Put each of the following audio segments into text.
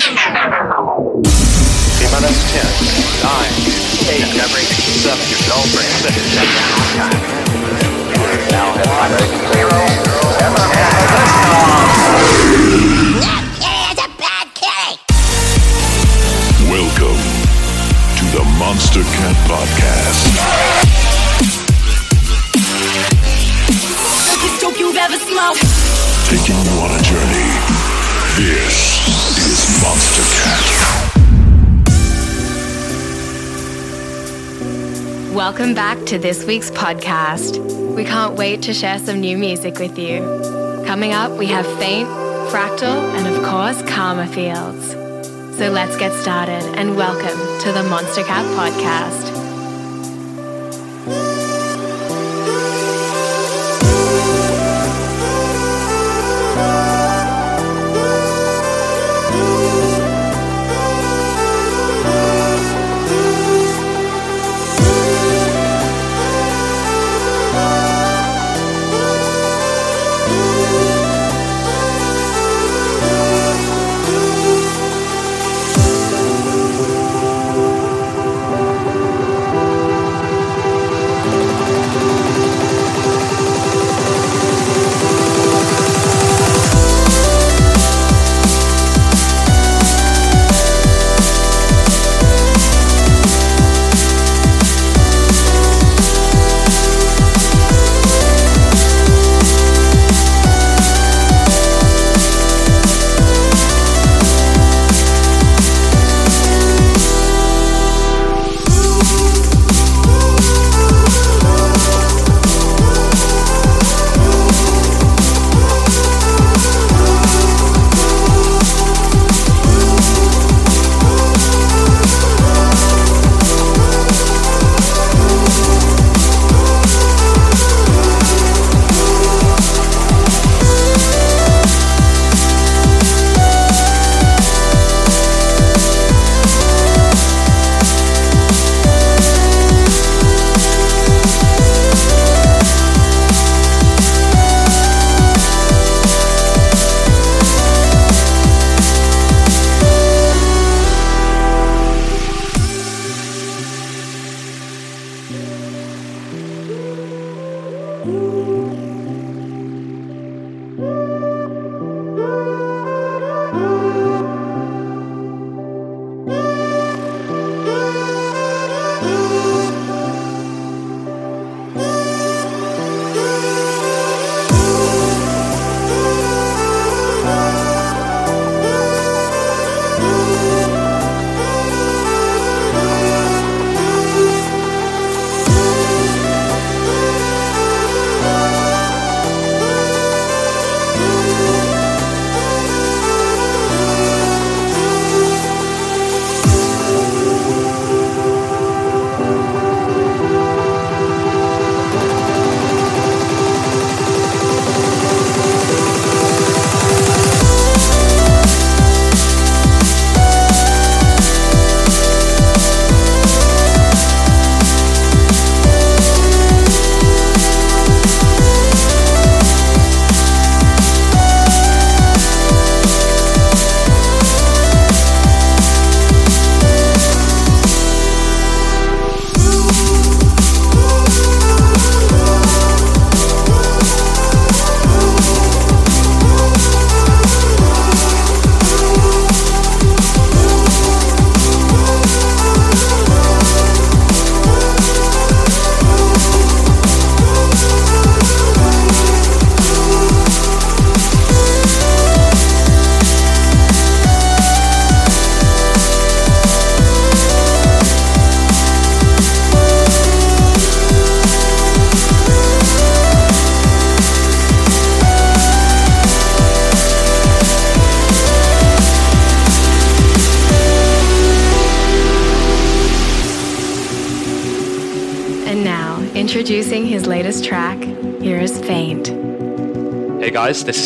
T minus 10, 9, 8, 7, your brain, 6, now have my zero, That a bad kitty! Welcome to the Monstercat Podcast. Dope you've ever smoked. Taking you on a journey. This is Monster Cat. Welcome back to this week's podcast. We can't wait to share some new music with you. Coming up, we have Feint, Fractal, and of course, Karma Fields. So let's get started and welcome to the Monstercat Podcast.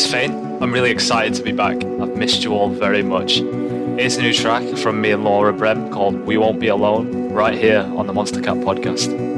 Is. I'm really excited to be back. I've missed you all very much. Here's a new track from me and Laura Brehm called We Won't Be Alone, right here on the Monstercat podcast.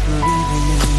believing in.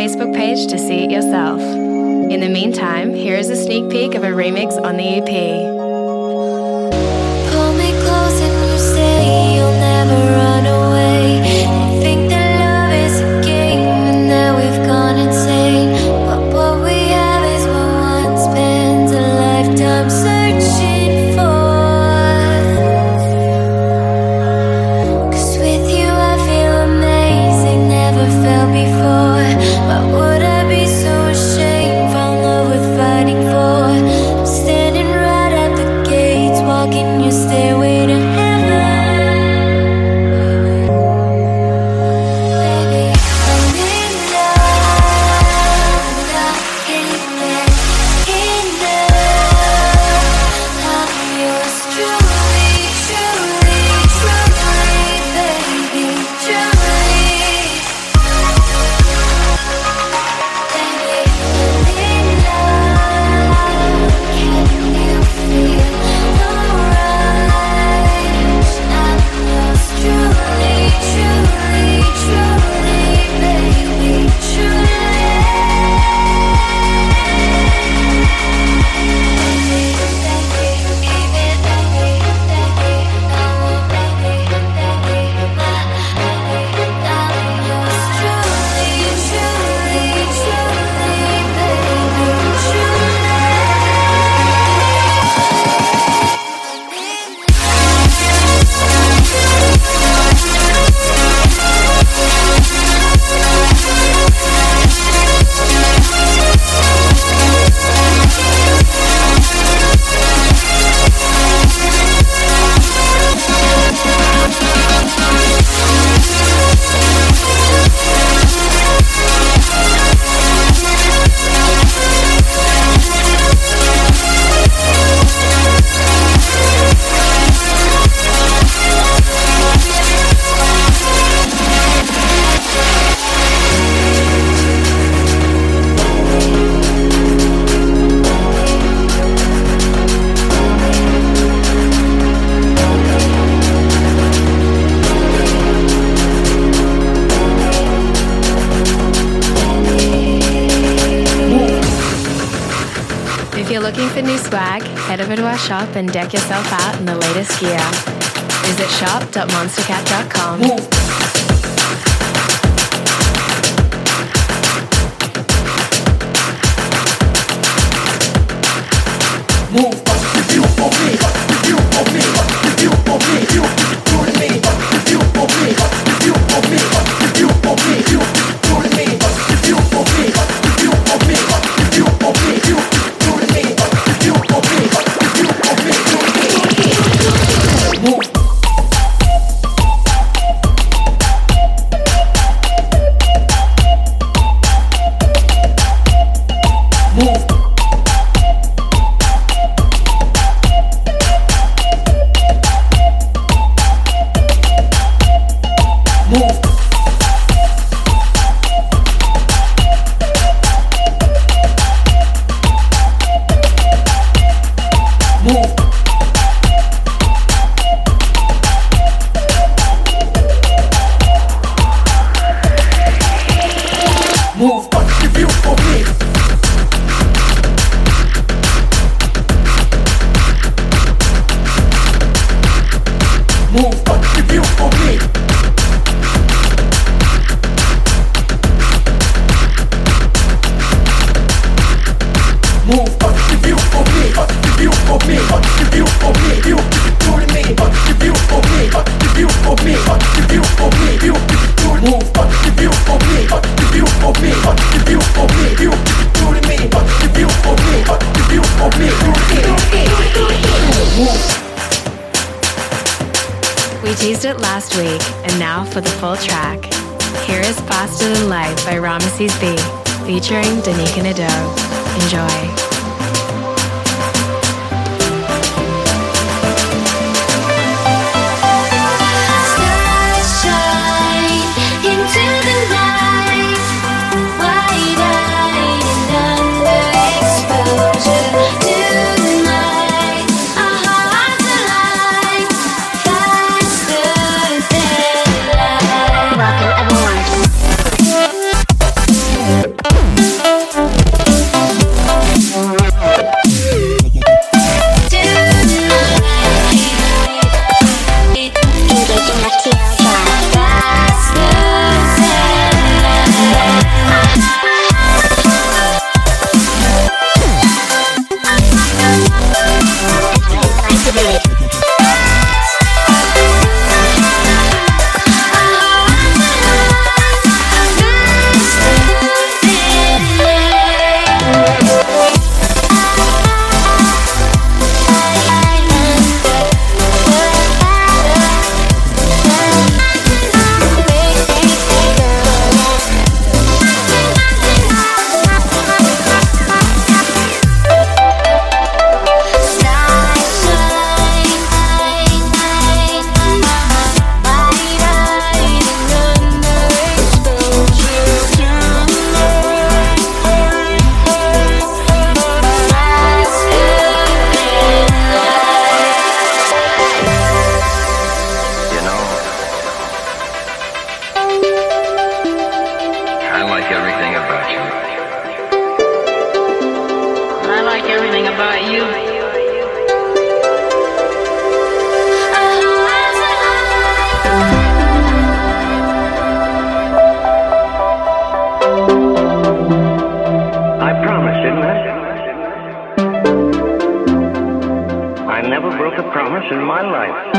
Facebook page to see it yourself. In the meantime, here is a sneak peek of a remix on the EP. and deck yourself out in the latest gear. Visit shop.monstercat.com. featuring Danyka Nadeau. Enjoy. my life.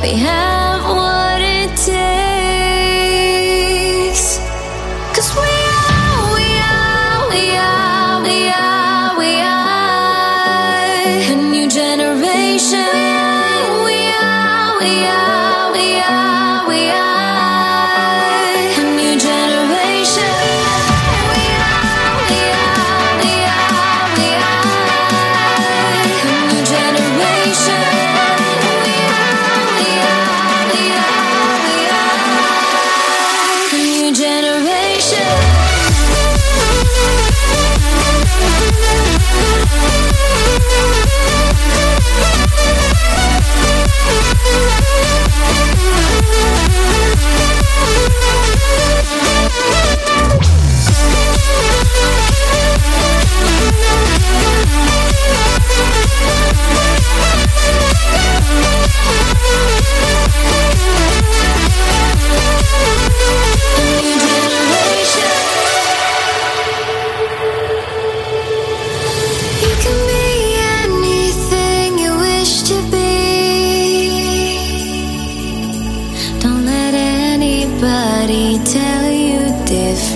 behind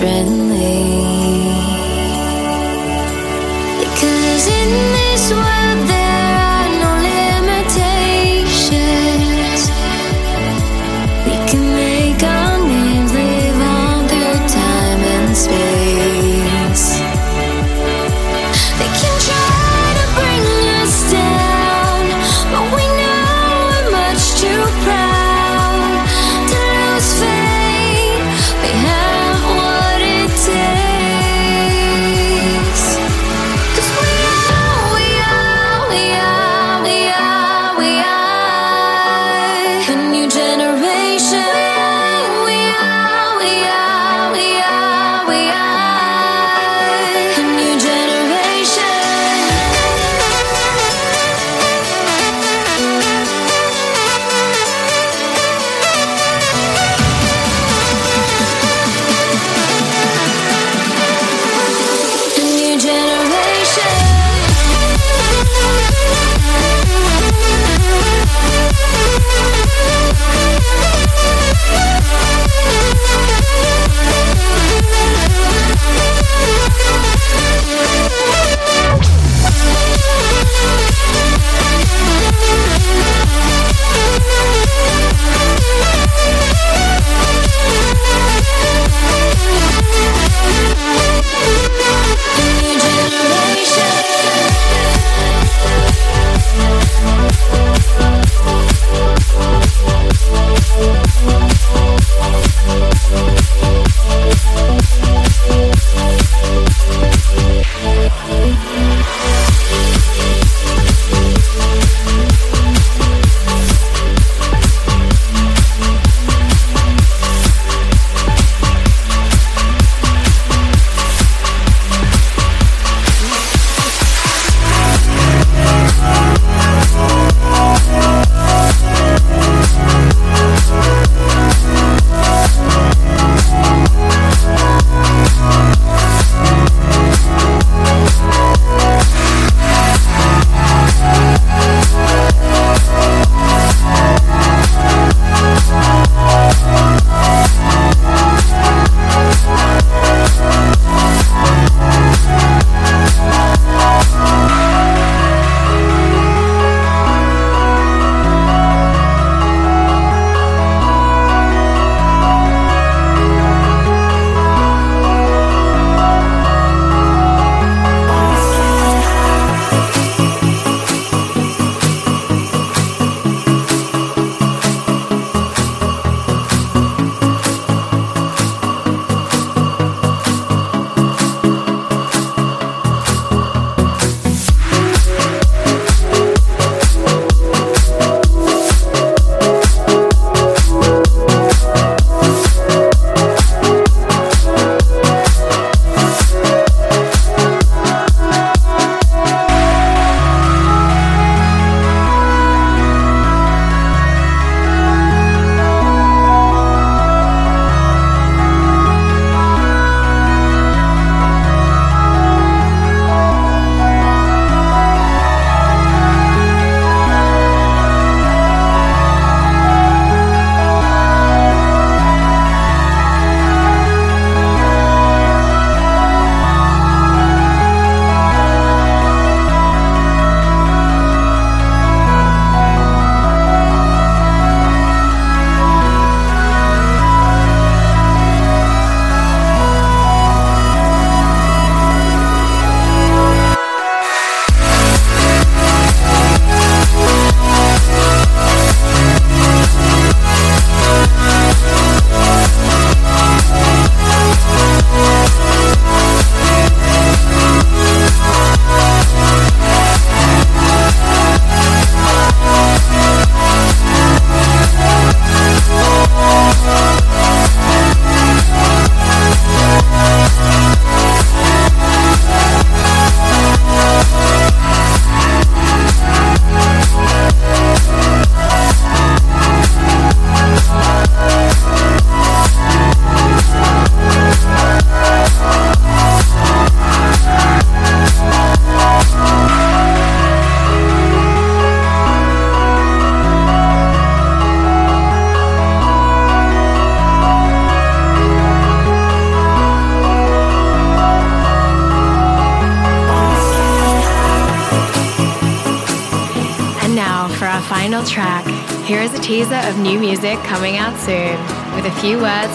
differently.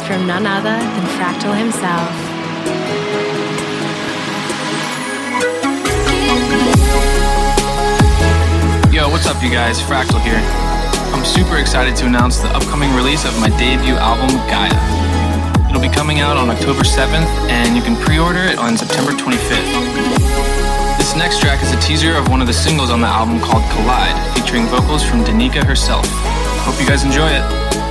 From none other than Fractal himself. Yo, what's up, you guys? Fractal here. I'm super excited to announce the upcoming release of my debut album, Gaia. It'll be coming out on October 7th, and you can pre order it on September 25th. This next track is a teaser of one of the singles on the album called Collide, featuring vocals from Danyka herself. Hope you guys enjoy it.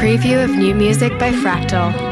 Preview of new music by Fractal.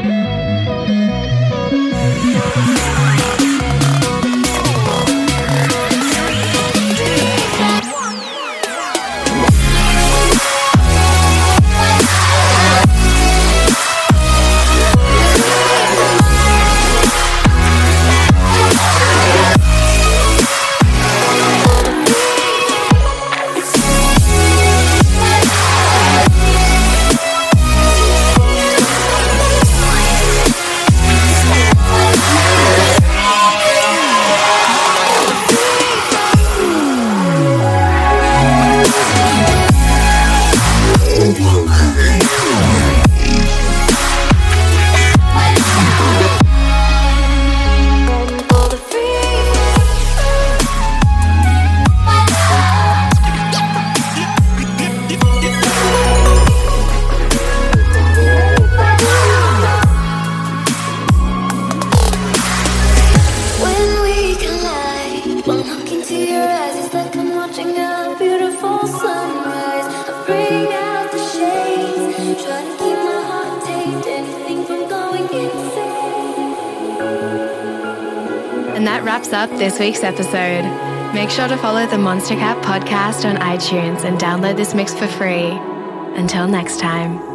This week's episode. Make sure to follow the Monstercat podcast on iTunes and download this mix for free. Until next time.